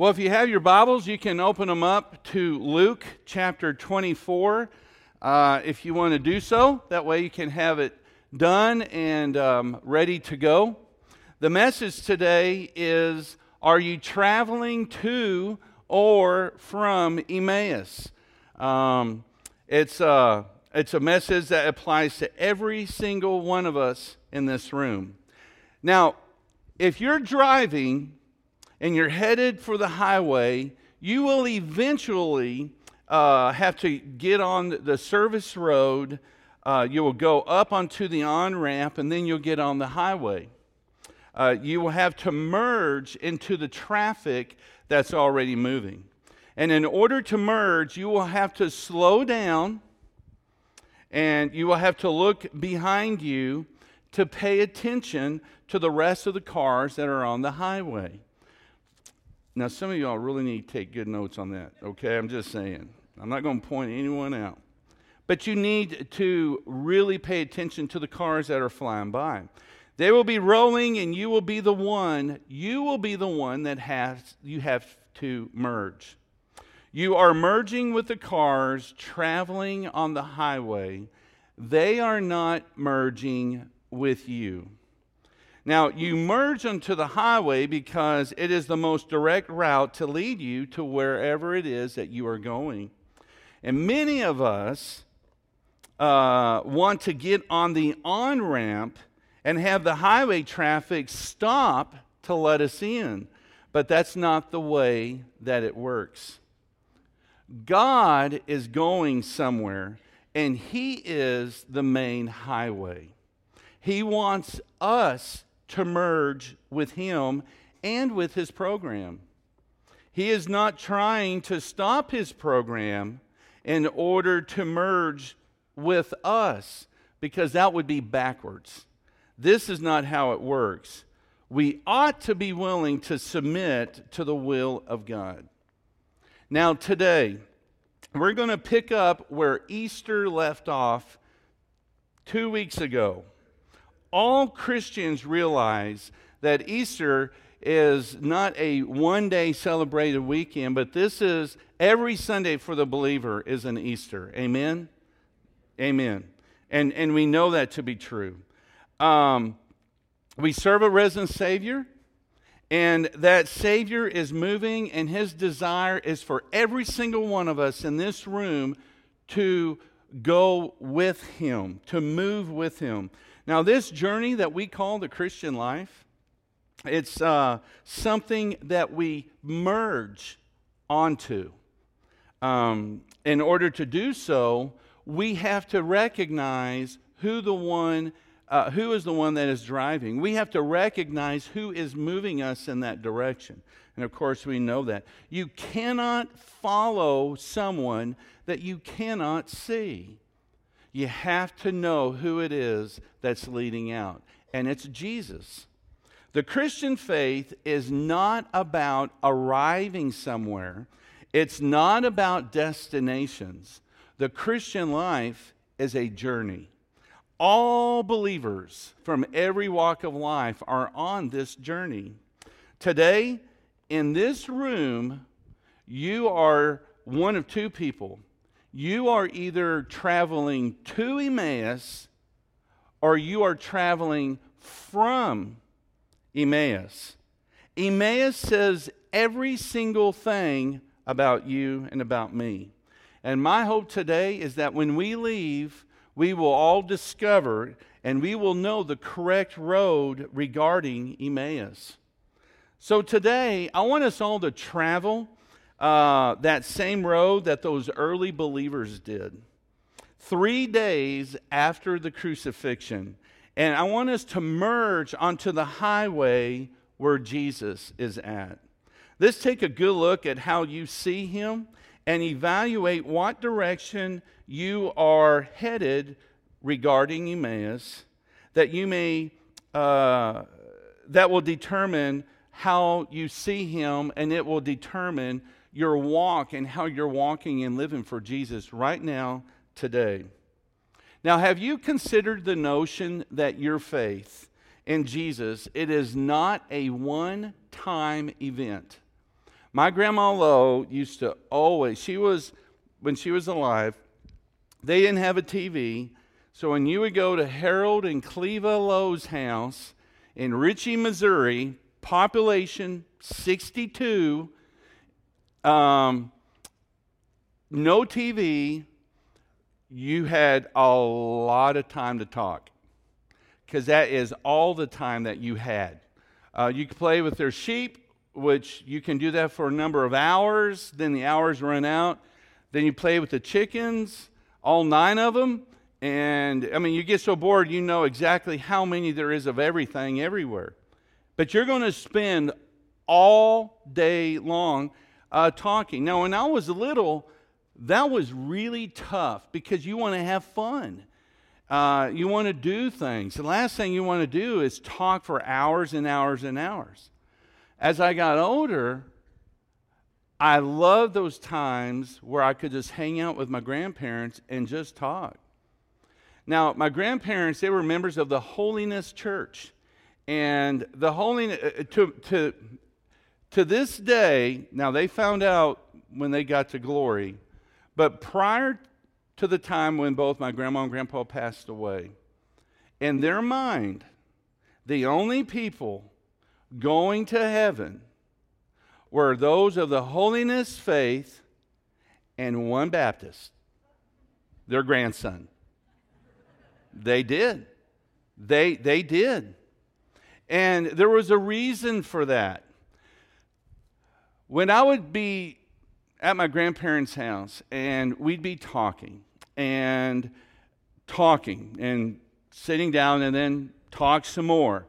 Well, if you have your Bibles, you can open them up to Luke chapter 24 uh, if you want to do so. That way you can have it done and um, ready to go. The message today is Are you traveling to or from Emmaus? Um, it's, uh, it's a message that applies to every single one of us in this room. Now, if you're driving, and you're headed for the highway, you will eventually uh, have to get on the service road. Uh, you will go up onto the on ramp, and then you'll get on the highway. Uh, you will have to merge into the traffic that's already moving. And in order to merge, you will have to slow down and you will have to look behind you to pay attention to the rest of the cars that are on the highway. Now, some of y'all really need to take good notes on that, okay? I'm just saying. I'm not going to point anyone out. But you need to really pay attention to the cars that are flying by. They will be rolling, and you will be the one, you will be the one that has, you have to merge. You are merging with the cars traveling on the highway. They are not merging with you. Now, you merge onto the highway because it is the most direct route to lead you to wherever it is that you are going. And many of us uh, want to get on the on ramp and have the highway traffic stop to let us in. But that's not the way that it works. God is going somewhere, and He is the main highway. He wants us to merge with Him and with His program. He is not trying to stop His program in order to merge with us because that would be backwards. This is not how it works. We ought to be willing to submit to the will of God. Now, today, we're going to pick up where Easter left off two weeks ago all Christians realize that Easter is not a one day celebrated weekend, but this is every Sunday for the believer is an Easter. Amen? Amen. And, and we know that to be true. Um, we serve a risen Savior, and that Savior is moving, and his desire is for every single one of us in this room to go with him, to move with him. Now, this journey that we call the Christian life, it's uh, something that we merge onto. Um, in order to do so, we have to recognize who the one uh, who is the one that is driving. We have to recognize who is moving us in that direction. And of course, we know that. You cannot follow someone that you cannot see you have to know who it is that's leading out, and it's Jesus. The Christian faith is not about arriving somewhere, it's not about destinations. The Christian life is a journey. All believers from every walk of life are on this journey. Today, in this room, you are one of two people you are either traveling to Emmaus or you are traveling from Emmaus. Emmaus says every single thing about you and about me. And my hope today is that when we leave, we will all discover and we will know the correct road regarding Emmaus. So today, I want us all to travel uh, that same road that those early believers did. Three days after the crucifixion. And I want us to merge onto the highway where Jesus is at. Let's take a good look at how you see him and evaluate what direction you are headed regarding Emmaus that you may, uh, that will determine how you see him and it will determine your walk and how you're walking and living for Jesus right now, today. Now, have you considered the notion that your faith in Jesus, it is not a one-time event, My grandma Lowe used to always, she was, when she was alive, they didn't have a TV. So when you would go to Harold and Cleva Lowe's house in Ritchey, Missouri, population 62, um, no TV, you had a lot of time to talk because that is all the time that you had. Uh, you could play with their sheep, which you can do that for a number of hours. Then the hours run out. Then you play with the chickens, all nine of them. And I mean, you get so bored, you know exactly how many there is of everything everywhere. But you're going to spend all day long uh, talking. Now, when I was little, that was really tough because you want to have fun. Uh, you want to do things. The last thing you want to do is talk for hours and hours and hours. As I got older, I loved those times where I could just hang out with my grandparents and just talk. Now, my grandparents, they were members of the Holiness Church. And the holiness, uh, to, to, to this day, now they found out when they got to glory, but prior to the time when both my grandma and grandpa passed away. In their mind, the only people going to heaven were those of the holiness faith and one Baptist, their grandson. They did. They, they did. And there was a reason for that. When I would be at my grandparents' house and we'd be talking, and talking and sitting down and then talk some more.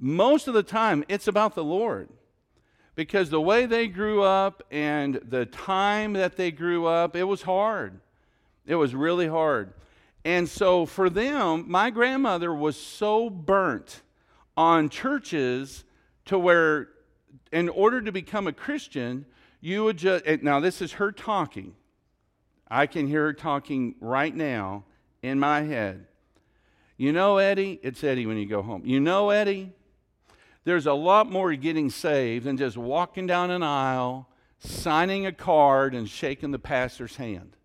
Most of the time, it's about the Lord. Because the way they grew up and the time that they grew up, it was hard. It was really hard. And so for them, my grandmother was so burnt on churches to where, in order to become a Christian, you would just, now this is her talking. I can hear her talking right now in my head. You know, Eddie, it's Eddie when you go home. You know, Eddie, there's a lot more getting saved than just walking down an aisle, signing a card, and shaking the pastor's hand.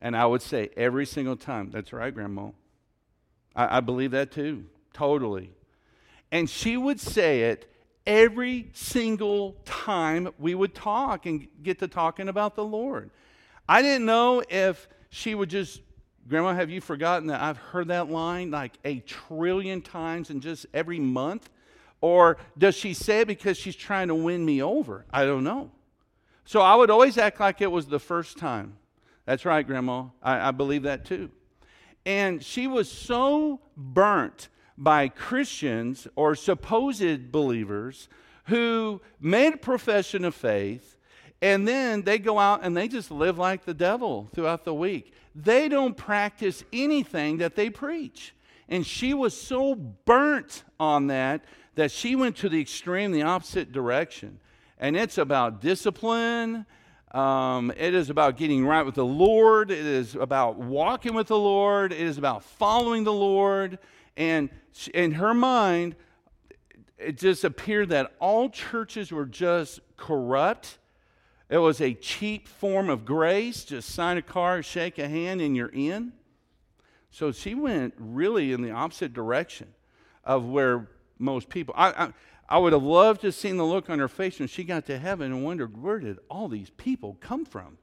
And I would say every single time, that's right, Grandma. I, I believe that too, totally. And she would say it every single time we would talk and get to talking about the Lord. I didn't know if she would just, Grandma, have you forgotten that I've heard that line like a trillion times in just every month? Or does she say it because she's trying to win me over? I don't know. So I would always act like it was the first time. That's right, Grandma. I, I believe that too. And she was so burnt by Christians or supposed believers who made a profession of faith and then they go out and they just live like the devil throughout the week. They don't practice anything that they preach. And she was so burnt on that that she went to the extreme, the opposite direction. And it's about discipline. Um, it is about getting right with the Lord. It is about walking with the Lord. It is about following the Lord. And in her mind, it just appeared that all churches were just corrupt it was a cheap form of grace. Just sign a card, shake a hand, and you're in. So she went really in the opposite direction of where most people. I, I, I would have loved to have seen the look on her face when she got to heaven and wondered where did all these people come from.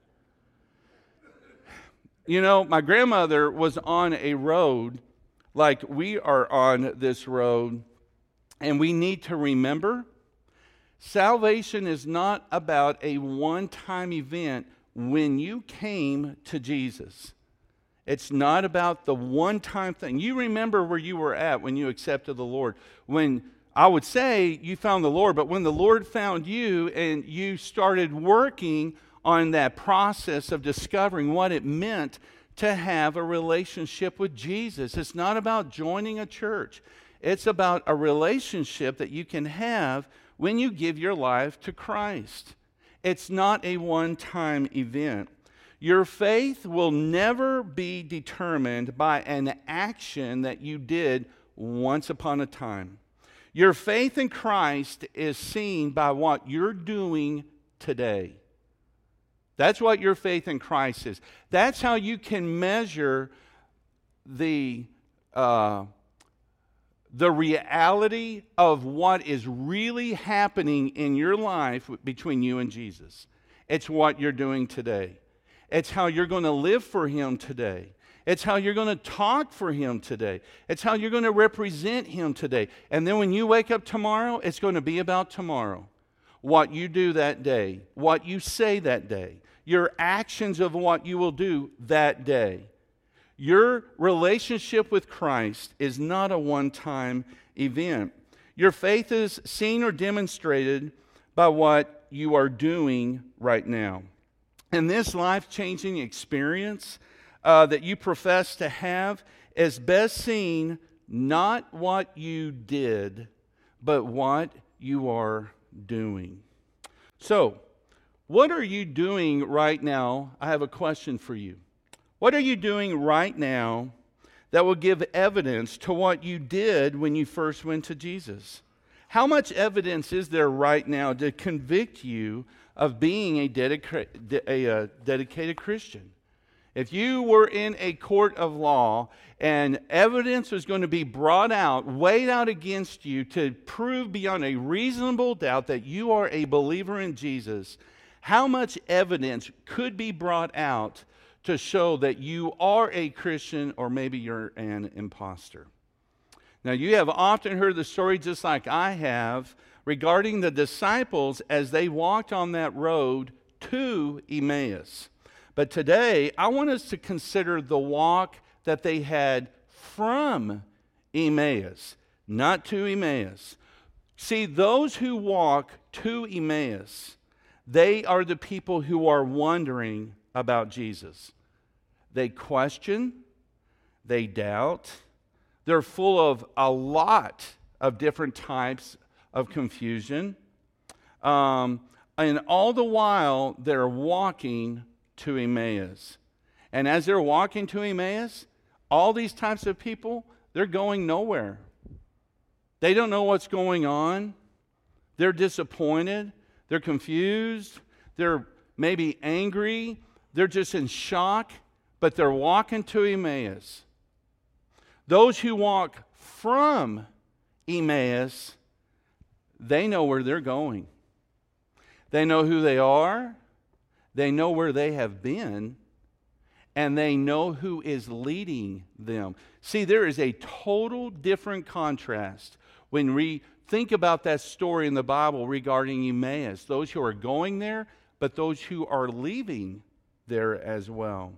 You know, my grandmother was on a road like we are on this road, and we need to remember Salvation is not about a one time event when you came to Jesus. It's not about the one time thing. You remember where you were at when you accepted the Lord. When I would say you found the Lord, but when the Lord found you and you started working on that process of discovering what it meant to have a relationship with Jesus, it's not about joining a church, it's about a relationship that you can have when you give your life to Christ. It's not a one time event. Your faith will never be determined by an action that you did once upon a time. Your faith in Christ is seen by what you're doing today. That's what your faith in Christ is. That's how you can measure the, uh, the reality of what is really happening in your life between you and Jesus. It's what you're doing today. It's how you're going to live for Him today. It's how you're going to talk for Him today. It's how you're going to represent Him today. And then when you wake up tomorrow, it's going to be about tomorrow. What you do that day, what you say that day, your actions of what you will do that day. Your relationship with Christ is not a one time event. Your faith is seen or demonstrated by what you are doing right now. And this life changing experience uh, that you profess to have is best seen not what you did, but what you are doing. So, what are you doing right now? I have a question for you. What are you doing right now that will give evidence to what you did when you first went to Jesus? How much evidence is there right now to convict you of being a, dedica- a, uh, dedicated Christian? If you were in a court of law and evidence was going to be brought out, weighed out against you to prove beyond a reasonable doubt that you are a believer in Jesus, how much evidence could be brought out to show that you are a Christian or maybe you're an impostor? Now, you have often heard the story, just like I have, regarding the disciples as they walked on that road to Emmaus. But today, I want us to consider the walk that they had from Emmaus, not to Emmaus. See, those who walk to Emmaus, they are the people who are wondering about Jesus. They question, they doubt, they're full of a lot of different types of confusion. Um, and all the while, they're walking to Emmaus. And as they're walking to Emmaus, all these types of people, they're going nowhere. They don't know what's going on. They're disappointed. They're confused. They're maybe angry. They're just in shock, but they're walking to Emmaus. Those who walk from Emmaus, they know where they're going. They know who they are. They know where they have been, and they know who is leading them. See, there is a total different contrast when we think about that story in the Bible regarding Emmaus those who are going there, but those who are leaving there as well.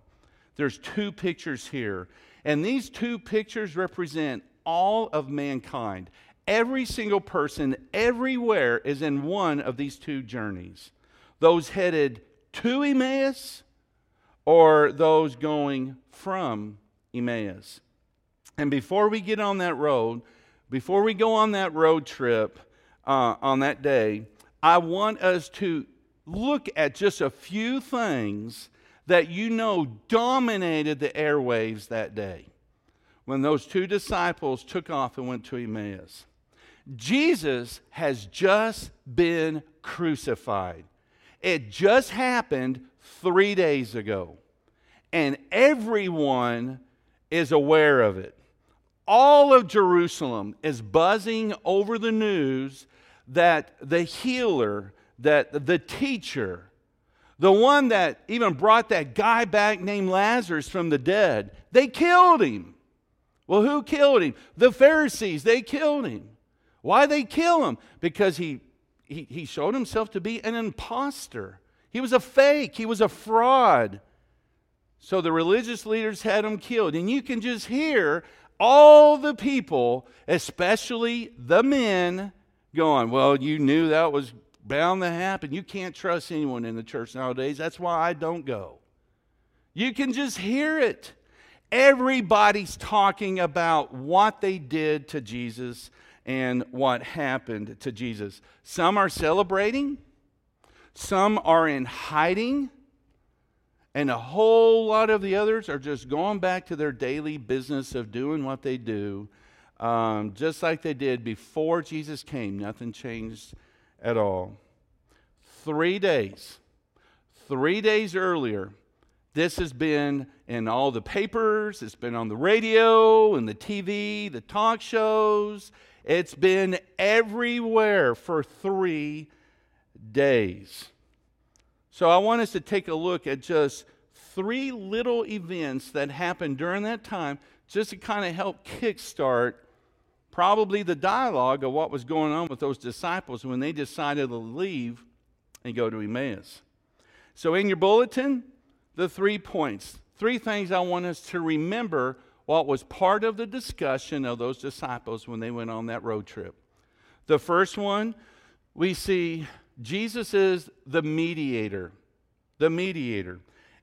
There's two pictures here, and these two pictures represent all of mankind. Every single person, everywhere, is in one of these two journeys. Those headed to Emmaus or those going from Emmaus. And before we get on that road, before we go on that road trip uh, on that day, I want us to look at just a few things that you know dominated the airwaves that day when those two disciples took off and went to Emmaus. Jesus has just been crucified. It just happened three days ago, and everyone is aware of it. All of Jerusalem is buzzing over the news that the healer, that the teacher, the one that even brought that guy back named Lazarus from the dead, they killed him. Well, who killed him? The Pharisees, they killed him. Why they kill him? Because he he, he showed himself to be an impostor. He was a fake, he was a fraud. So the religious leaders had him killed. And you can just hear all the people, especially the men, going, Well, you knew that was bound to happen. You can't trust anyone in the church nowadays. That's why I don't go. You can just hear it. Everybody's talking about what they did to Jesus and what happened to Jesus. Some are celebrating, some are in hiding, and a whole lot of the others are just going back to their daily business of doing what they do. um, just like they did before Jesus came. Nothing changed at all. Three days, three days earlier, this has been in all the papers, it's been on the radio and the TV, the talk shows. It's been everywhere for three days. So I want us to take a look at just three little events that happened during that time just to kind of help kickstart probably the dialogue of what was going on with those disciples when they decided to leave and go to Emmaus. So, in your bulletin, the three points, three things I want us to remember what was part of the discussion of those disciples when they went on that road trip. The first one, we see Jesus is the mediator. The mediator.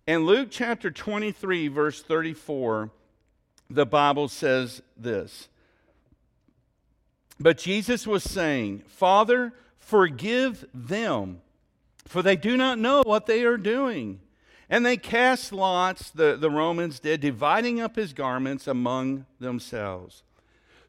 In Luke chapter 23, verse 34, the Bible says this but Jesus was saying, Father, forgive them, for they do not know what they are doing. And they cast lots, the, the Romans did, dividing up his garments among themselves.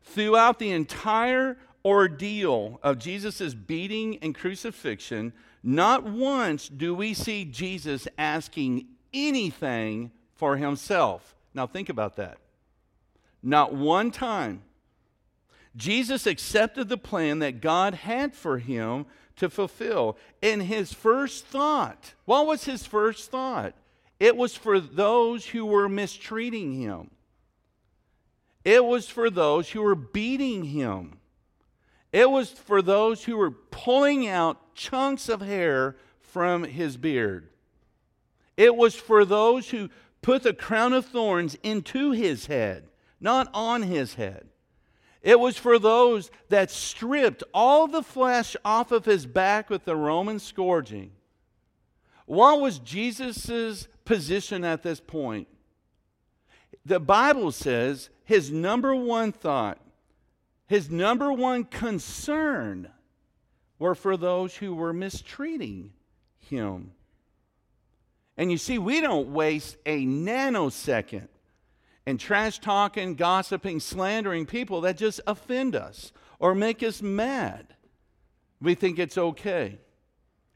Throughout the entire ordeal of Jesus' beating and crucifixion, not once do we see Jesus asking anything for himself. Now, think about that. Not one time Jesus accepted the plan that God had for him to fulfill. And his first thought, what was his first thought? It was for those who were mistreating him. It was for those who were beating him. It was for those who were pulling out chunks of hair from his beard. It was for those who put the crown of thorns into his head, not on his head. It was for those that stripped all the flesh off of his back with the Roman scourging. What was Jesus' position at this point? The Bible says his number one thought, his number one concern were for those who were mistreating him. And you see, we don't waste a nanosecond in trash talking, gossiping, slandering people that just offend us or make us mad. We think it's okay.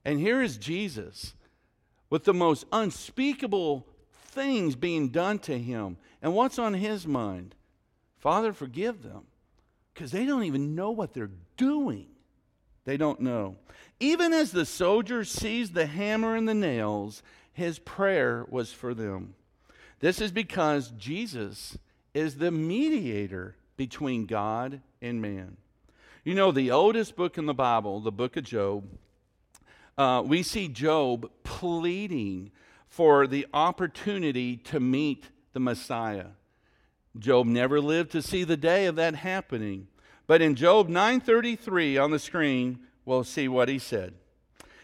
And here is Jesus with the most unspeakable things being done to him. And what's on his mind? Father, forgive them because they don't even know what they're doing. They don't know. Even as the soldier sees the hammer and the nails, his prayer was for them. This is because Jesus is the mediator between God and man. You know, the oldest book in the Bible, the book of Job, uh, we see Job pleading for the opportunity to meet the Messiah. Job never lived to see the day of that happening. But in Job 9:33 on the screen, we'll see what he said.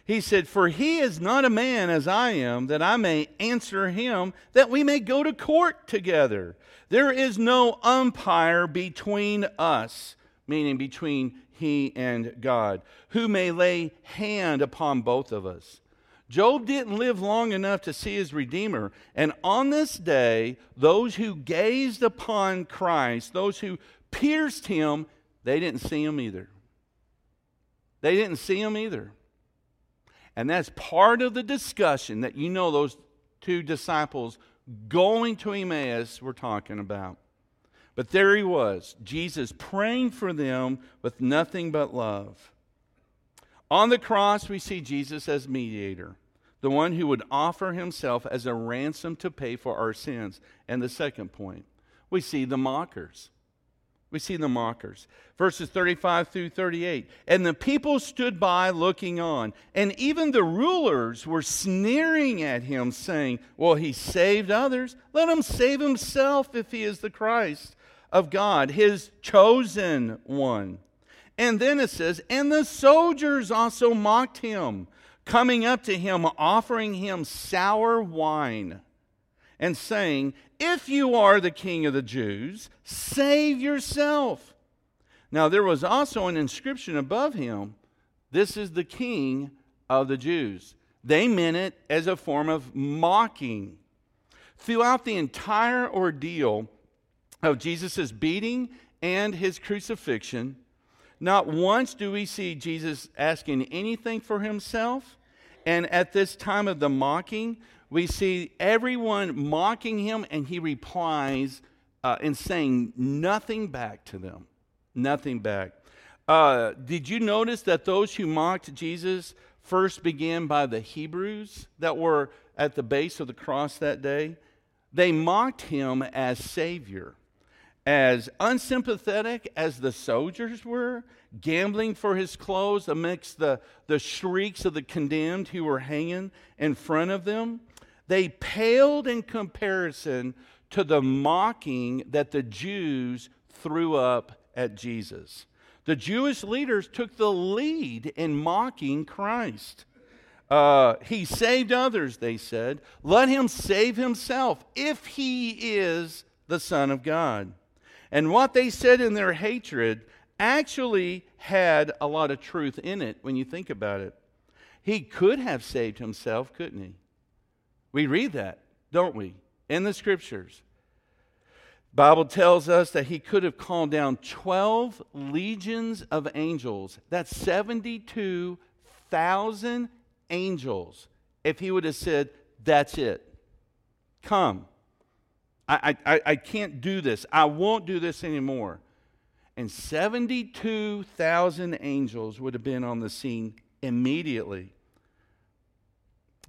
He said, For he is not a man as I am, that I may answer him, that we may go to court together. There is no umpire between us, meaning between he and God, who may lay hand upon both of us. Job didn't live long enough to see his Redeemer. And on this day, those who gazed upon Christ, those who pierced him, they didn't see him either. They didn't see him either. And that's part of the discussion that you know those two disciples going to Emmaus were talking about. But there he was, Jesus praying for them with nothing but love. On the cross, we see Jesus as mediator, the one who would offer himself as a ransom to pay for our sins. And the second point, we see the mockers. We see the mockers. Verses 35 through 38. And the people stood by looking on, and even the rulers were sneering at him, saying, Well, he saved others. Let him save himself if he is the Christ of God, his chosen one. And then it says, And the soldiers also mocked him, coming up to him, offering him sour wine and saying, If you are the king of the Jews, save yourself. Now, there was also an inscription above him This is the king of the Jews. They meant it as a form of mocking. Throughout the entire ordeal of Jesus' beating and his crucifixion, not once do we see Jesus asking anything for himself. And at this time of the mocking, we see everyone mocking him, and he replies uh, and saying nothing back to them. Nothing back. Uh, did you notice that those who mocked Jesus first began by the Hebrews that were at the base of the cross that day? They mocked him as Savior. As unsympathetic as the soldiers were, gambling for his clothes amidst the, the shrieks of the condemned who were hanging in front of them, they paled in comparison to the mocking that the Jews threw up at Jesus. The Jewish leaders took the lead in mocking Christ. Uh, he saved others, they said. Let him save himself if he is the Son of God. And what they said in their hatred actually had a lot of truth in it when you think about it. He could have saved himself, couldn't he? We read that, don't we, in the scriptures. Bible tells us that he could have called down 12 legions of angels. That's 72,000 angels if he would have said, That's it. Come. I, I, I can't do this. I won't do this anymore. And 72,000 angels would have been on the scene immediately.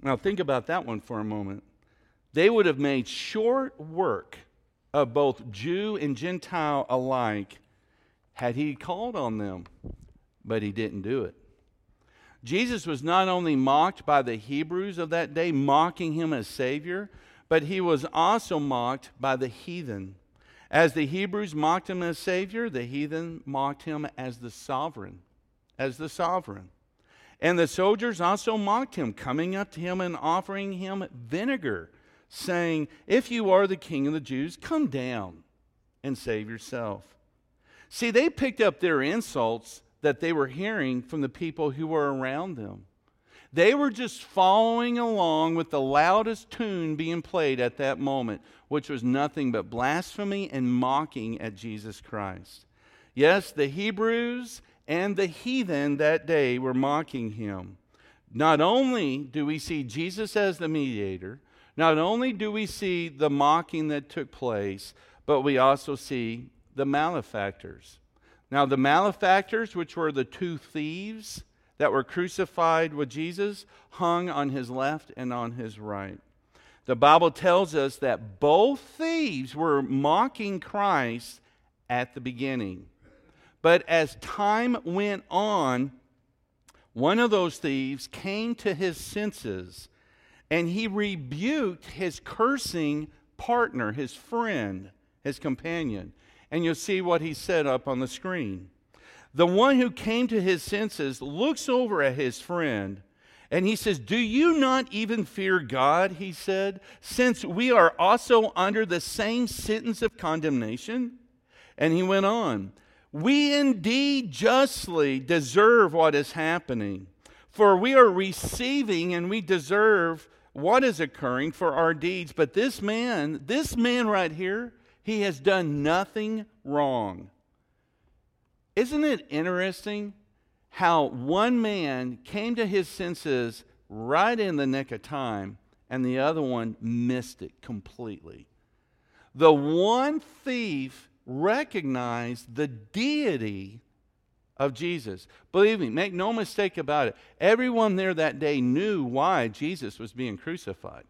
Now, think about that one for a moment. They would have made short work of both Jew and Gentile alike had he called on them, but he didn't do it. Jesus was not only mocked by the Hebrews of that day, mocking him as Savior, but he was also mocked by the heathen. As the Hebrews mocked him as Savior, the heathen mocked him as the sovereign, as the sovereign. And the soldiers also mocked him, coming up to him and offering him vinegar, saying, If you are the king of the Jews, come down and save yourself. See, they picked up their insults that they were hearing from the people who were around them. They were just following along with the loudest tune being played at that moment, which was nothing but blasphemy and mocking at Jesus Christ. Yes, the Hebrews and the heathen that day were mocking him. Not only do we see Jesus as the mediator, not only do we see the mocking that took place, but we also see the malefactors. Now, the malefactors, which were the two thieves that were crucified with Jesus, hung on his left and on his right. The Bible tells us that both thieves were mocking Christ at the beginning. But as time went on, one of those thieves came to his senses and he rebuked his cursing partner, his friend, his companion and you'll see what he said up on the screen. The one who came to his senses looks over at his friend and he says, Do you not even fear God? He said, since we are also under the same sentence of condemnation. And he went on, We indeed justly deserve what is happening, for we are receiving and we deserve what is occurring for our deeds. But this man, this man right here, he has done nothing wrong. Isn't it interesting how one man came to his senses right in the nick of time and the other one missed it completely? The one thief recognized the deity of Jesus. Believe me, make no mistake about it. Everyone there that day knew why Jesus was being crucified.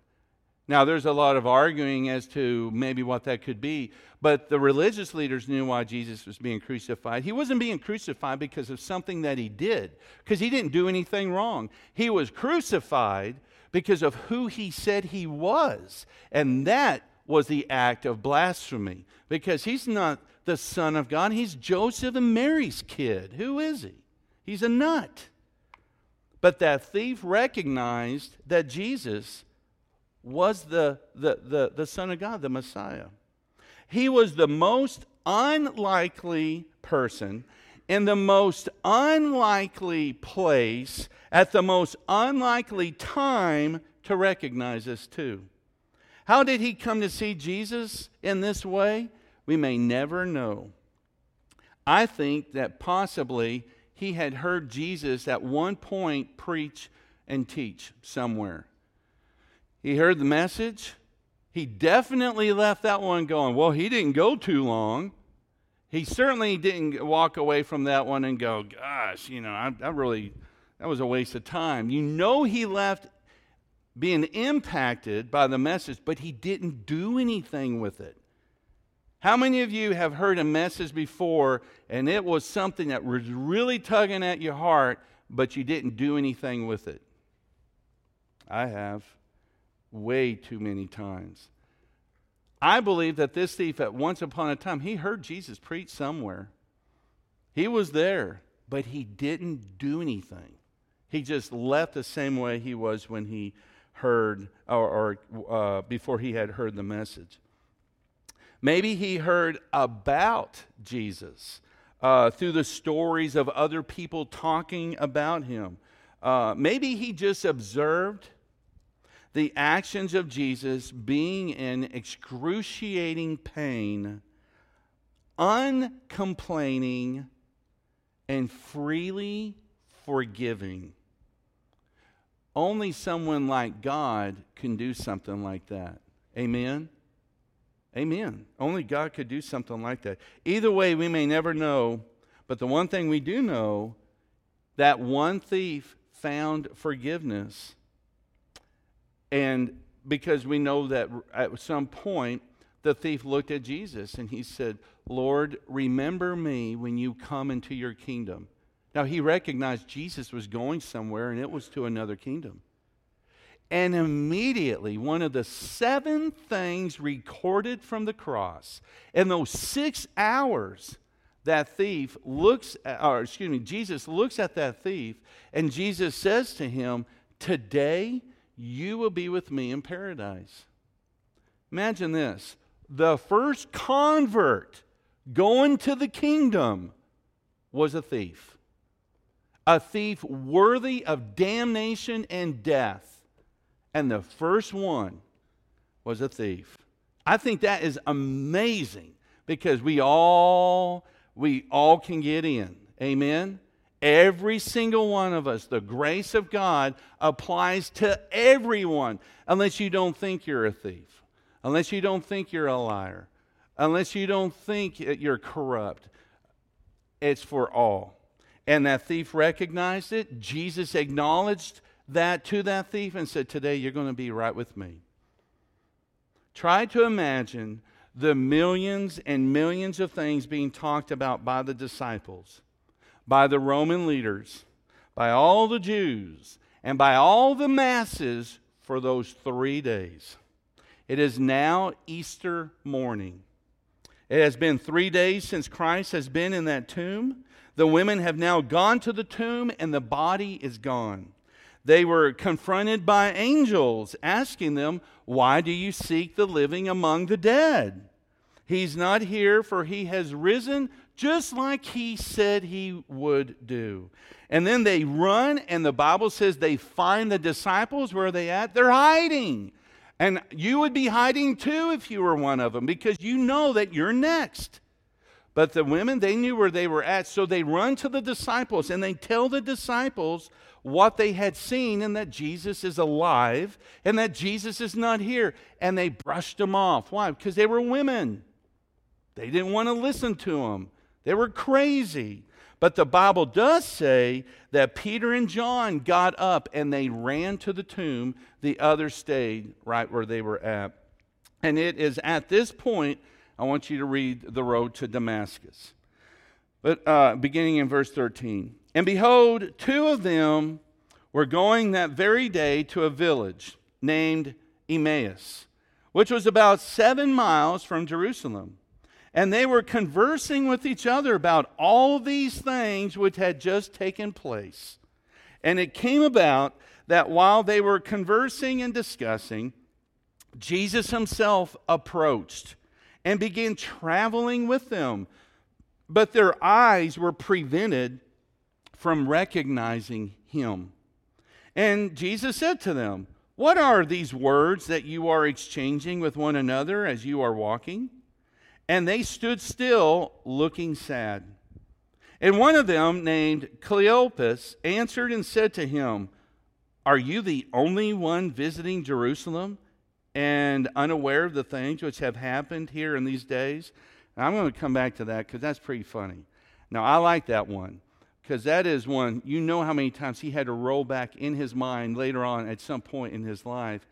Now, there's a lot of arguing as to maybe what that could be, but the religious leaders knew why Jesus was being crucified. He wasn't being crucified because of something that he did, because he didn't do anything wrong. He was crucified because of who he said he was, and that was the act of blasphemy, because he's not the Son of God, he's Joseph and Mary's kid. Who is he? He's a nut. But that thief recognized that Jesus was the, the, the, the Son of God, the Messiah. He was the most unlikely person in the most unlikely place at the most unlikely time to recognize us too. How did he come to see Jesus in this way? We may never know. I think that possibly he had heard Jesus at one point preach and teach somewhere. He heard the message. He definitely left that one going, well, he didn't go too long. He certainly didn't walk away from that one and go, gosh, you know, I, I really, that was a waste of time. You know, he left being impacted by the message, but he didn't do anything with it. How many of you have heard a message before and it was something that was really tugging at your heart, but you didn't do anything with it? I have way too many times. I believe that this thief, at once upon a time, he heard Jesus preach somewhere. He was there, but he didn't do anything. He just left the same way he was when he heard, or, or uh, before he had heard the message. Maybe he heard about Jesus uh, through the stories of other people talking about him. Uh, maybe he just observed the actions of Jesus being in excruciating pain, uncomplaining, and freely forgiving. Only someone like God can do something like that. Amen? Amen. Only God could do something like that. Either way, we may never know, but the one thing we do know that one thief found forgiveness. And because we know that at some point, the thief looked at Jesus and he said, Lord, remember me when you come into your kingdom. Now, he recognized Jesus was going somewhere and it was to another kingdom. And immediately, one of the seven things recorded from the cross, in those six hours, that thief looks, at, or excuse me, Jesus looks at that thief, and Jesus says to him, Today you will be with me in paradise. Imagine this the first convert going to the kingdom was a thief, a thief worthy of damnation and death and the first one was a thief. I think that is amazing because we all we all can get in. Amen. Every single one of us, the grace of God applies to everyone, unless you don't think you're a thief, unless you don't think you're a liar, unless you don't think you're corrupt. It's for all. And that thief recognized it. Jesus acknowledged that to that thief and said, Today you're going to be right with me. Try to imagine the millions and millions of things being talked about by the disciples, by the Roman leaders, by all the Jews, and by all the masses for those three days. It is now Easter morning. It has been three days since Christ has been in that tomb. The women have now gone to the tomb, and the body is gone. They were confronted by angels asking them, Why do you seek the living among the dead? He's not here, for he has risen just like he said he would do. And then they run, and the Bible says they find the disciples. Where are they at? They're hiding. And you would be hiding too if you were one of them because you know that you're next. But the women, they knew where they were at. So they run to the disciples and they tell the disciples what they had seen and that Jesus is alive and that Jesus is not here. And they brushed them off. Why? Because they were women. They didn't want to listen to them, they were crazy. But the Bible does say that Peter and John got up and they ran to the tomb. The others stayed right where they were at. And it is at this point, I want you to read the road to Damascus. But uh, beginning in verse 13. And behold, two of them were going that very day to a village named Emmaus, which was about seven miles from Jerusalem. And they were conversing with each other about all these things which had just taken place. And it came about that while they were conversing and discussing, Jesus himself approached and began traveling with them. But their eyes were prevented from recognizing him. And Jesus said to them, What are these words that you are exchanging with one another as you are walking? And they stood still, looking sad. And one of them, named Cleopas, answered and said to him, Are you the only one visiting Jerusalem and unaware of the things which have happened here in these days? And I'm going to come back to that because that's pretty funny. Now, I like that one because that is one, you know how many times he had to roll back in his mind later on at some point in his life.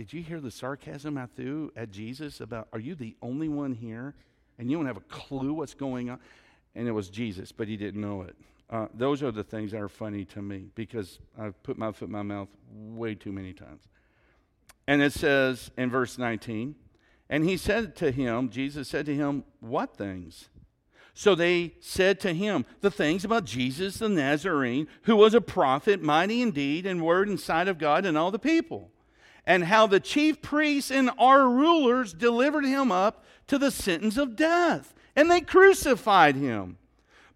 Did you hear the sarcasm I threw at Jesus about, Are you the only one here? And you don't have a clue what's going on? and it was Jesus, but he didn't know it. Uh, those are the things that are funny to me because I've put my foot in my mouth way too many times. And it says in verse 19, and he said to him, Jesus said to him, What things? So they said to him, The things about Jesus the Nazarene, who was a prophet, mighty indeed in deed and word sight of God and all the people, and how the chief priests and our rulers delivered him up to the sentence of death and they crucified him.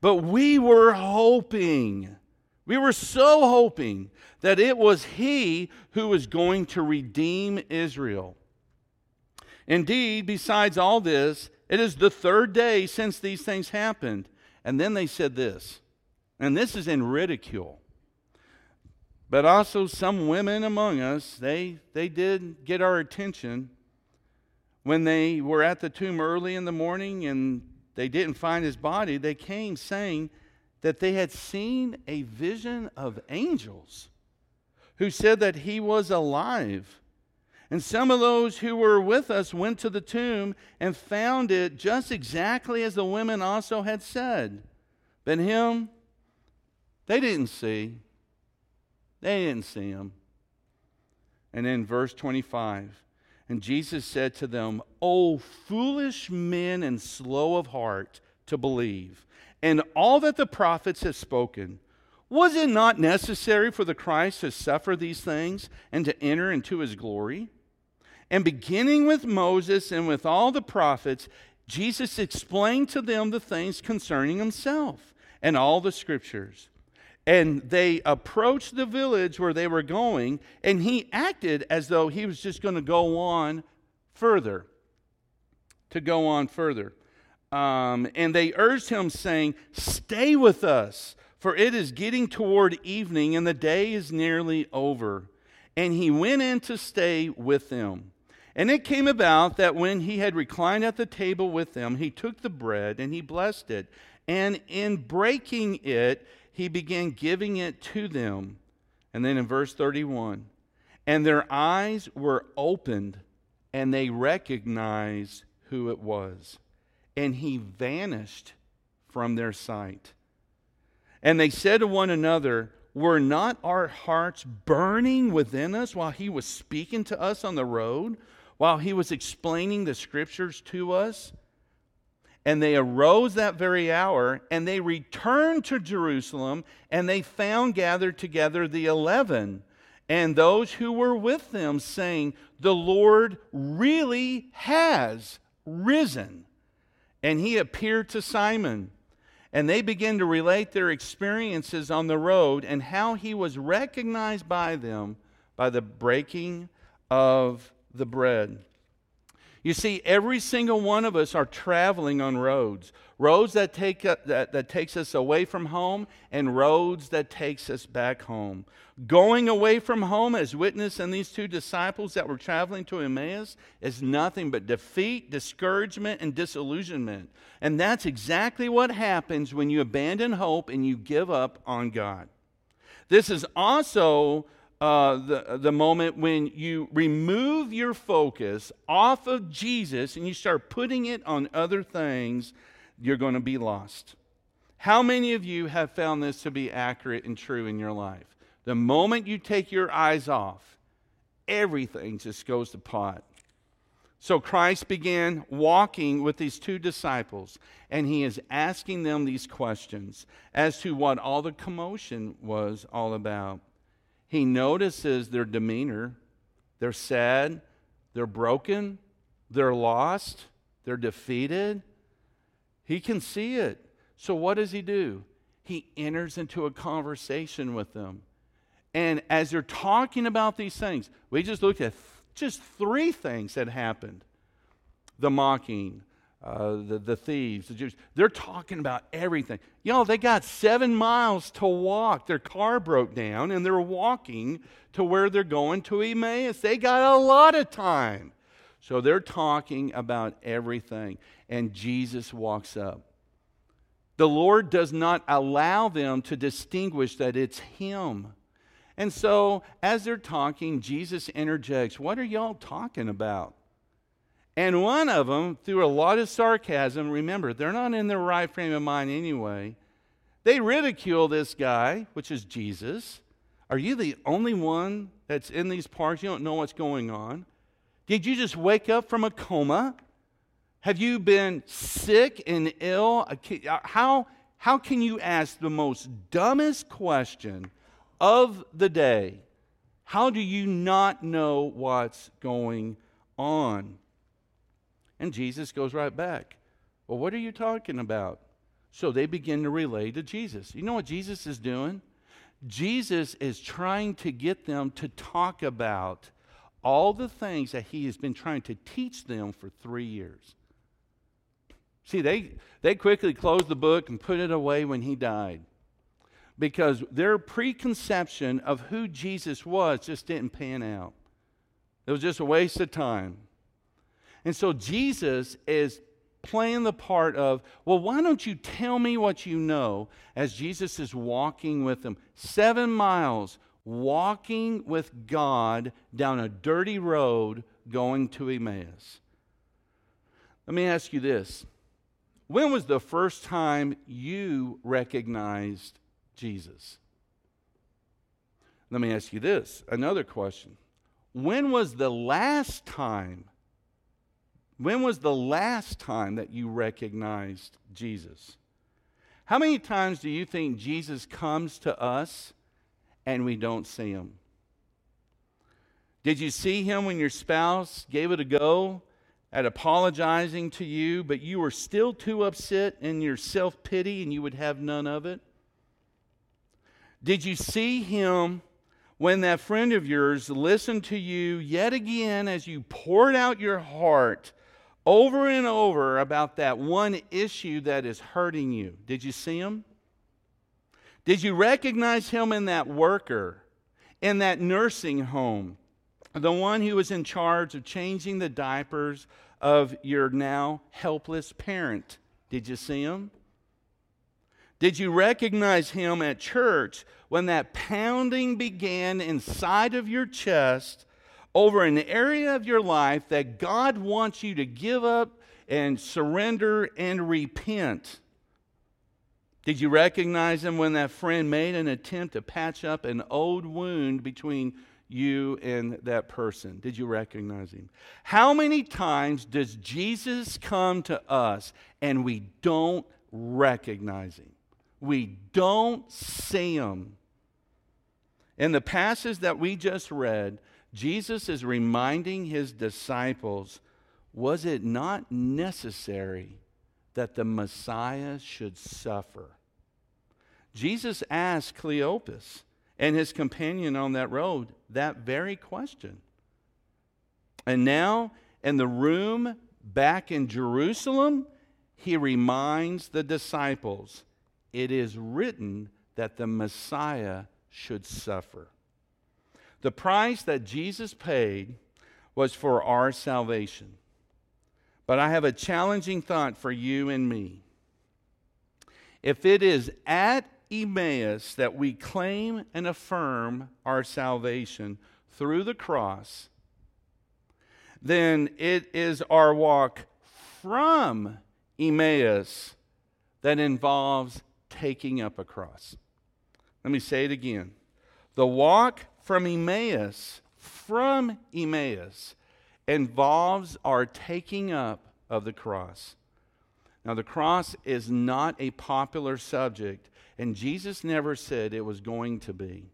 But we were hoping, we were so hoping that it was he who was going to redeem Israel. Indeed, besides all this, it is the third day since these things happened. And then they said this, and this is in ridicule. But also some women among us, they, they did get our attention when they were at the tomb early in the morning and they didn't find his body, they came saying that they had seen a vision of angels who said that he was alive. And some of those who were with us went to the tomb and found it just exactly as the women also had said. But him, they didn't see. They didn't see him. And in verse 25, and Jesus said to them, O foolish men and slow of heart to believe, and all that the prophets have spoken. Was it not necessary for the Christ to suffer these things and to enter into his glory? And beginning with Moses and with all the prophets, Jesus explained to them the things concerning himself and all the scriptures. And they approached the village where they were going, and he acted as though he was just going to go on further. To go on further. Um, and they urged him, saying, Stay with us, for it is getting toward evening, and the day is nearly over. And he went in to stay with them. And it came about that when he had reclined at the table with them, he took the bread and he blessed it. And in breaking it, he began giving it to them. And then in verse 31, and their eyes were opened and they recognized who it was. And he vanished from their sight. And they said to one another, Were not our hearts burning within us while he was speaking to us on the road, while he was explaining the scriptures to us? And they arose that very hour, and they returned to Jerusalem, and they found gathered together the eleven and those who were with them, saying, The Lord really has risen. And he appeared to Simon. And they began to relate their experiences on the road and how he was recognized by them by the breaking of the bread. You see, every single one of us are traveling on roads. Roads that, take, that, that takes us away from home and roads that takes us back home. Going away from home, as witnessed in these two disciples that were traveling to Emmaus, is nothing but defeat, discouragement, and disillusionment. And that's exactly what happens when you abandon hope and you give up on God. This is also uh, the, the moment when you remove your focus off of Jesus and you start putting it on other things, you're going to be lost. How many of you have found this to be accurate and true in your life? The moment you take your eyes off, everything just goes to pot. So Christ began walking with these two disciples, and he is asking them these questions as to what all the commotion was all about. He notices their demeanor. They're sad, they're broken, they're lost, they're defeated. He can see it. So, what does he do? He enters into a conversation with them. And as they're talking about these things, we just looked at th- just three things that happened the mocking, uh, the, the thieves, the Jews. They're talking about everything. You know, they got seven miles to walk. Their car broke down and they're walking to where they're going to Emmaus. They got a lot of time. So they're talking about everything. And Jesus walks up. The Lord does not allow them to distinguish that it's Him. And so, as they're talking, Jesus interjects, What are y'all talking about? And one of them, through a lot of sarcasm, remember, they're not in their right frame of mind anyway. They ridicule this guy, which is Jesus. Are you the only one that's in these parks? You don't know what's going on. Did you just wake up from a coma? Have you been sick and ill? Uh, how, how can you ask the most dumbest question of the day? How do you not know what's going on? And Jesus goes right back. Well, what are you talking about? So they begin to relay to Jesus. You know what Jesus is doing? Jesus is trying to get them to talk about all the things that he has been trying to teach them for three years. See, they, they quickly closed the book and put it away when he died because their preconception of who Jesus was just didn't pan out. It was just a waste of time. And so Jesus is playing the part of, well, why don't you tell me what you know as Jesus is walking with them? Seven miles walking with God down a dirty road going to Emmaus. Let me ask you this When was the first time you recognized Jesus? Let me ask you this another question. When was the last time when was the last time that you recognized Jesus? How many times do you think Jesus comes to us and we don't see him? Did you see him when your spouse gave it a go at apologizing to you, but you were still too upset in your self pity and you would have none of it? Did you see him when that friend of yours listened to you yet again as you poured out your heart over and over about that one issue that is hurting you. Did you see him? Did you recognize him in that worker, in that nursing home, the one who was in charge of changing the diapers of your now helpless parent? Did you see him? Did you recognize him at church when that pounding began inside of your chest over an area of your life that God wants you to give up and surrender and repent. Did you recognize him when that friend made an attempt to patch up an old wound between you and that person? Did you recognize him? How many times does Jesus come to us and we don't recognize him? We don't see him. In the passage that we just read, Jesus is reminding his disciples was it not necessary that the Messiah should suffer? Jesus asked Cleopas and his companion on that road that very question. And now, in the room back in Jerusalem, he reminds the disciples it is written that the Messiah should suffer. The price that Jesus paid was for our salvation. But I have a challenging thought for you and me. If it is at Emmaus that we claim and affirm our salvation through the cross, then it is our walk from Emmaus that involves taking up a cross. Let me say it again. The walk from Emmaus, from Emmaus, involves our taking up of the cross. Now, the cross is not a popular subject, and Jesus never said it was going to be.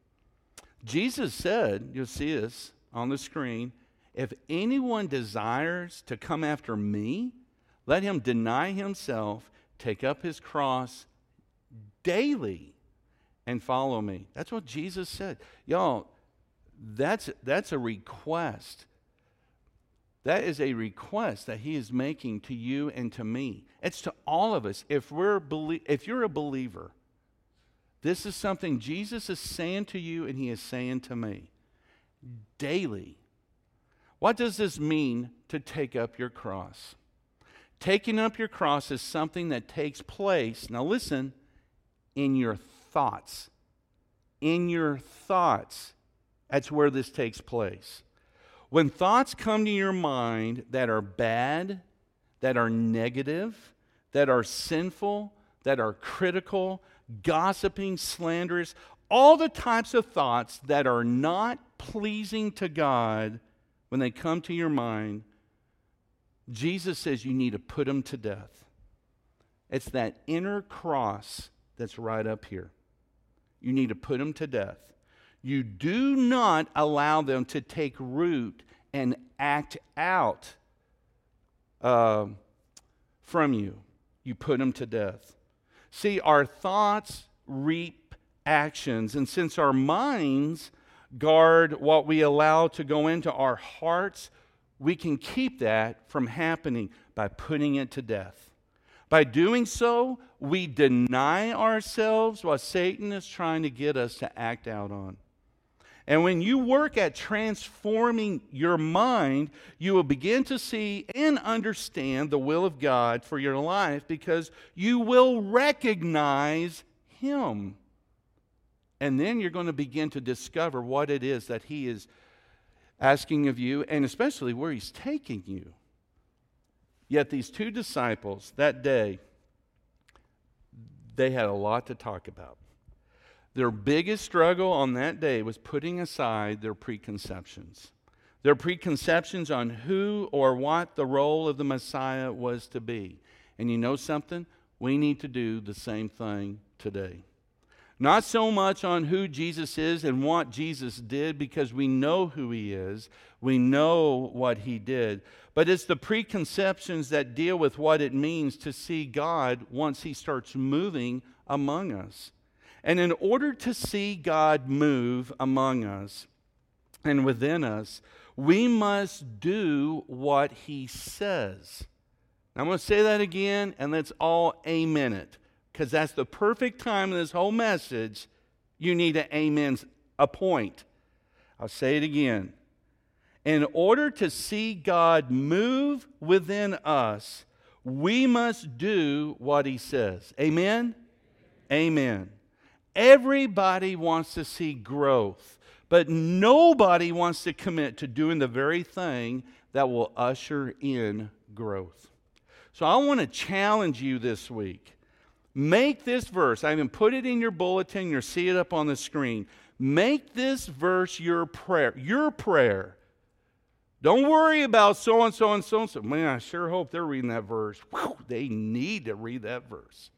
Jesus said, you'll see this on the screen, if anyone desires to come after me, let him deny himself, take up his cross daily, and follow me. That's what Jesus said. Y'all, that's, that's a request. That is a request that he is making to you and to me. It's to all of us. If, we're if you're a believer, this is something Jesus is saying to you and he is saying to me daily. What does this mean to take up your cross? Taking up your cross is something that takes place, now listen, in your thoughts. In your thoughts. That's where this takes place. When thoughts come to your mind that are bad, that are negative, that are sinful, that are critical, gossiping, slanderous, all the types of thoughts that are not pleasing to God, when they come to your mind, Jesus says you need to put them to death. It's that inner cross that's right up here. You need to put them to death. You do not allow them to take root and act out uh, from you. You put them to death. See, our thoughts reap actions. And since our minds guard what we allow to go into our hearts, we can keep that from happening by putting it to death. By doing so, we deny ourselves what Satan is trying to get us to act out on. And when you work at transforming your mind, you will begin to see and understand the will of God for your life because you will recognize Him. And then you're going to begin to discover what it is that He is asking of you and especially where He's taking you. Yet these two disciples that day, they had a lot to talk about. Their biggest struggle on that day was putting aside their preconceptions. Their preconceptions on who or what the role of the Messiah was to be. And you know something? We need to do the same thing today. Not so much on who Jesus is and what Jesus did, because we know who he is, we know what he did, but it's the preconceptions that deal with what it means to see God once he starts moving among us. And in order to see God move among us and within us, we must do what he says. I'm going to say that again, and let's all amen it, because that's the perfect time in this whole message. You need to amen a point. I'll say it again. In order to see God move within us, we must do what he says. Amen? Amen. Everybody wants to see growth, but nobody wants to commit to doing the very thing that will usher in growth. So I want to challenge you this week. Make this verse, I even put it in your bulletin, you'll see it up on the screen. Make this verse your prayer, your prayer. Don't worry about so and so and so and so. Man, I sure hope they're reading that verse. Whew, they need to read that verse.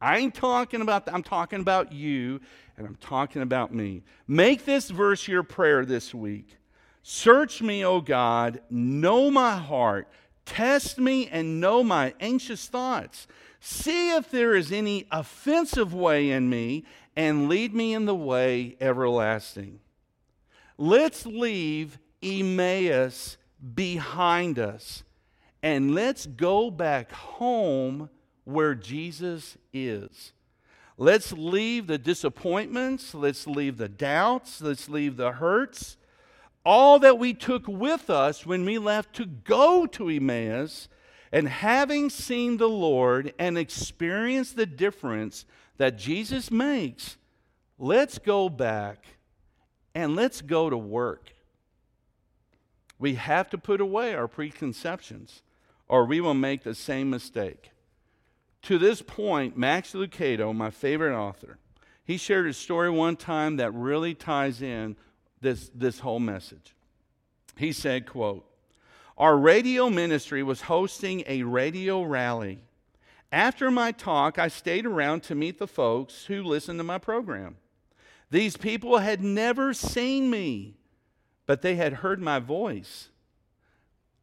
I ain't talking about that. I'm talking about you and I'm talking about me. Make this verse your prayer this week. Search me, O God, know my heart, test me and know my anxious thoughts. See if there is any offensive way in me and lead me in the way everlasting. Let's leave Emmaus behind us and let's go back home where Jesus is. Let's leave the disappointments, let's leave the doubts, let's leave the hurts, all that we took with us when we left to go to Emmaus. And having seen the Lord and experienced the difference that Jesus makes, let's go back and let's go to work. We have to put away our preconceptions, or we will make the same mistake. To this point, Max Lucado, my favorite author, he shared a story one time that really ties in this, this whole message. He said, quote, Our radio ministry was hosting a radio rally. After my talk, I stayed around to meet the folks who listened to my program. These people had never seen me, but they had heard my voice.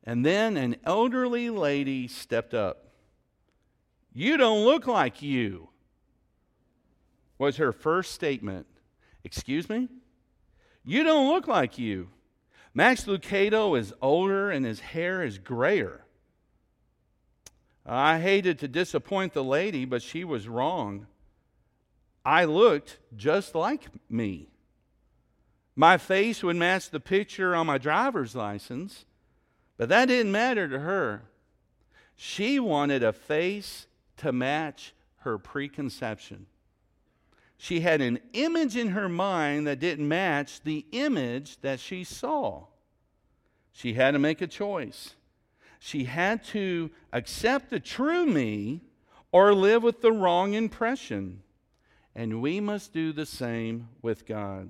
And then an elderly lady stepped up. You don't look like you, was her first statement. Excuse me? You don't look like you. Max Lucado is older and his hair is grayer. I hated to disappoint the lady, but she was wrong. I looked just like me. My face would match the picture on my driver's license, but that didn't matter to her. She wanted a face to match her preconception. She had an image in her mind that didn't match the image that she saw. She had to make a choice. She had to accept the true me or live with the wrong impression. And we must do the same with God.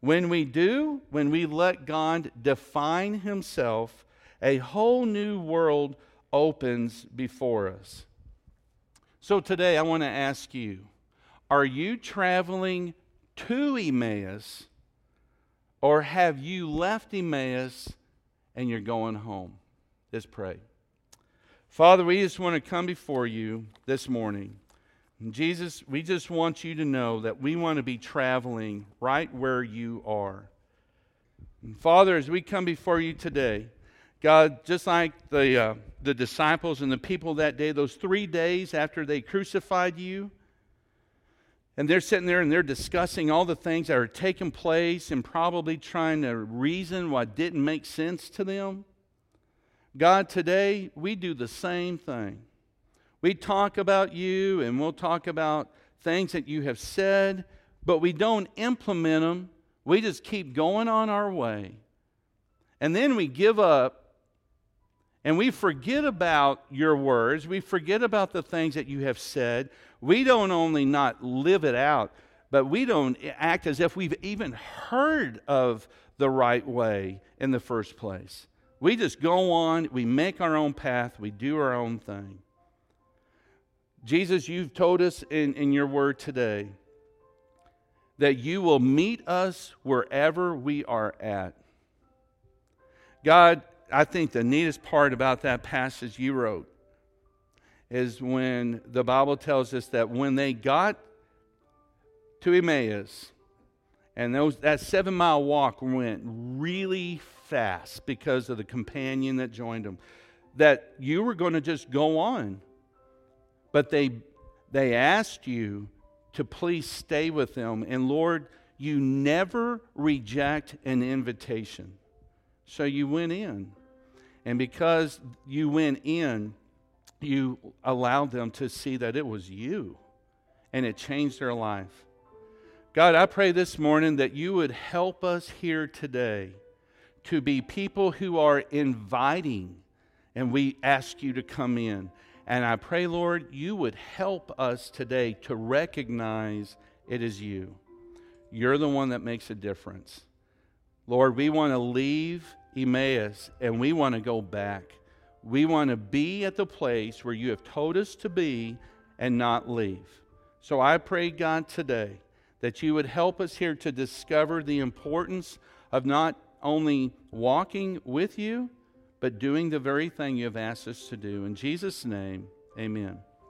When we do, when we let God define Himself, a whole new world opens before us. So today I want to ask you are you traveling to Emmaus or have you left Emmaus and you're going home? Let's pray. Father, we just want to come before you this morning. Jesus, we just want you to know that we want to be traveling right where you are. And Father, as we come before you today, God, just like the, uh, the disciples and the people that day, those three days after they crucified you, and they're sitting there and they're discussing all the things that are taking place and probably trying to reason what didn't make sense to them. God, today we do the same thing. We talk about you and we'll talk about things that you have said, but we don't implement them. We just keep going on our way. And then we give up and we forget about your words. We forget about the things that you have said. We don't only not live it out, but we don't act as if we've even heard of the right way in the first place. We just go on, we make our own path, we do our own thing. Jesus, you've told us in, in your word today that you will meet us wherever we are at. God, I think the neatest part about that passage you wrote is when the Bible tells us that when they got to Emmaus, and those, that seven mile walk went really fast because of the companion that joined them. That you were going to just go on. But they, they asked you to please stay with them. And Lord, you never reject an invitation. So you went in. And because you went in, you allowed them to see that it was you. And it changed their life. God, I pray this morning that you would help us here today to be people who are inviting, and we ask you to come in. And I pray, Lord, you would help us today to recognize it is you. You're the one that makes a difference. Lord, we want to leave Emmaus and we want to go back. We want to be at the place where you have told us to be and not leave. So I pray, God, today that you would help us here to discover the importance of not only walking with you, but doing the very thing you have asked us to do. In Jesus' name, amen.